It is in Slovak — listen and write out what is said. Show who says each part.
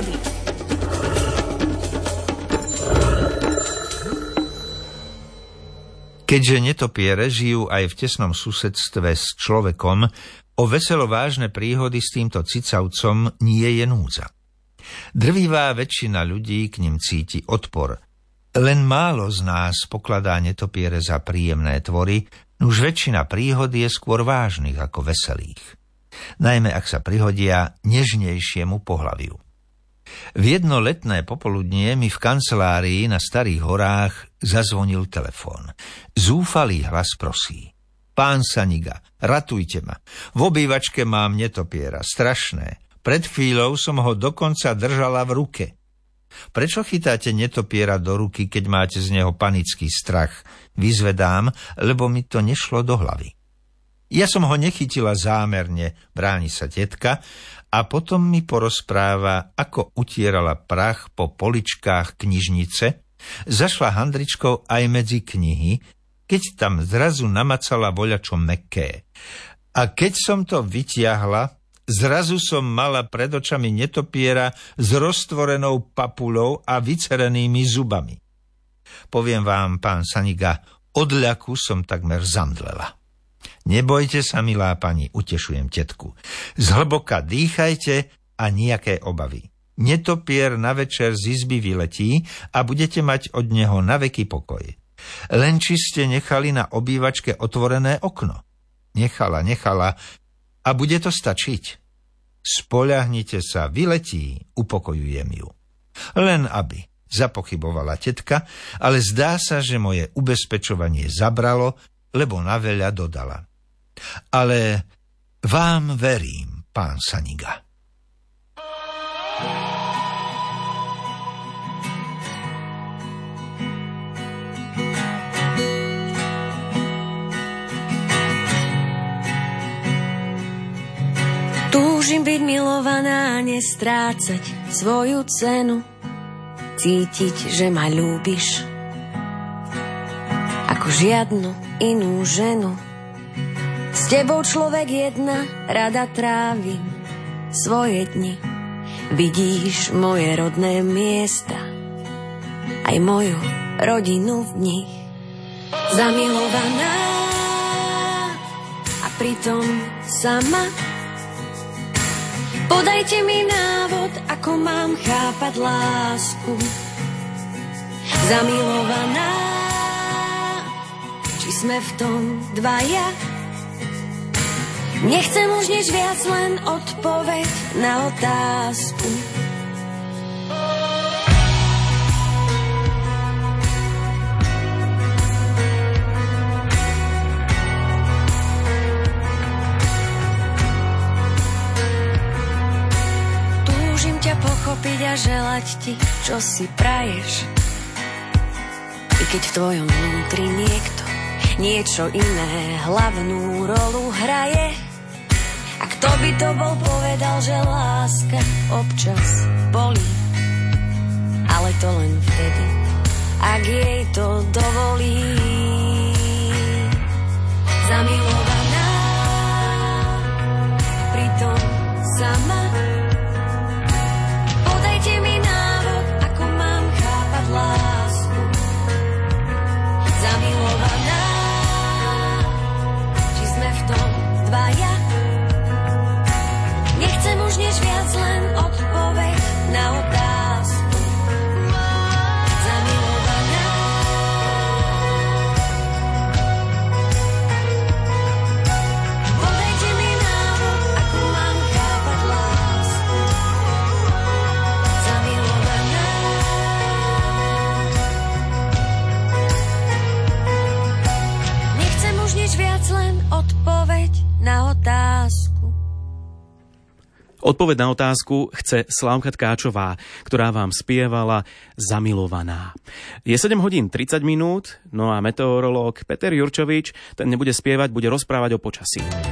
Speaker 1: prírody.
Speaker 2: Keďže netopiere žijú aj v tesnom susedstve s človekom, o veselo vážne príhody s týmto cicavcom nie je núdza. Drvivá väčšina ľudí k ním cíti odpor. Len málo z nás pokladá netopiere za príjemné tvory, už väčšina príhod je skôr vážnych ako veselých najmä ak sa prihodia nežnejšiemu pohľaviu. V jedno letné popoludnie mi v kancelárii na Starých horách zazvonil telefón. Zúfalý hlas prosí. Pán Saniga, ratujte ma. V obývačke mám netopiera, strašné. Pred chvíľou som ho dokonca držala v ruke. Prečo chytáte netopiera do ruky, keď máte z neho panický strach? Vyzvedám, lebo mi to nešlo do hlavy. Ja som ho nechytila zámerne, bráni sa tetka, a potom mi porozpráva, ako utierala prach po poličkách knižnice, zašla handričkou aj medzi knihy, keď tam zrazu namacala voľačo meké. A keď som to vytiahla, zrazu som mala pred očami netopiera s roztvorenou papulou a vycerenými zubami. Poviem vám, pán Saniga, od ľaku som takmer zamdlela. Nebojte sa, milá pani, utešujem tetku. Zhlboka dýchajte a nejaké obavy. Netopier na večer z izby vyletí a budete mať od neho na veky pokoj. Len či ste nechali na obývačke otvorené okno. Nechala, nechala a bude to stačiť. Spoľahnite sa, vyletí, upokojujem ju. Len aby, zapochybovala tetka, ale zdá sa, že moje ubezpečovanie zabralo, lebo na veľa dodala. Ale vám verím, pán Saniga.
Speaker 1: Túžim byť milovaná nestrácať svoju cenu. Cítiť, že ma ľúbiš ako žiadnu inú ženu. S tebou človek jedna rada trávim svoje dni. Vidíš moje rodné miesta, aj moju rodinu v nich. Zamilovaná a pritom sama. Podajte mi návod, ako mám chápať lásku. Zamilovaná, či sme v tom dvaja Nechcem už nič viac, len odpoveď na otázku. Túžim ťa pochopiť a želať ti, čo si praješ. I keď v tvojom vnútri niekto niečo iné hlavnú rolu hraje. Kto by to bol povedal, že láska občas bolí. Ale to len vtedy, ak jej to dovolí.
Speaker 3: Odpoveď na otázku chce Slávka Tkáčová, ktorá vám spievala Zamilovaná. Je 7 hodín 30 minút, no a meteorológ Peter Jurčovič, ten nebude spievať, bude rozprávať o počasí.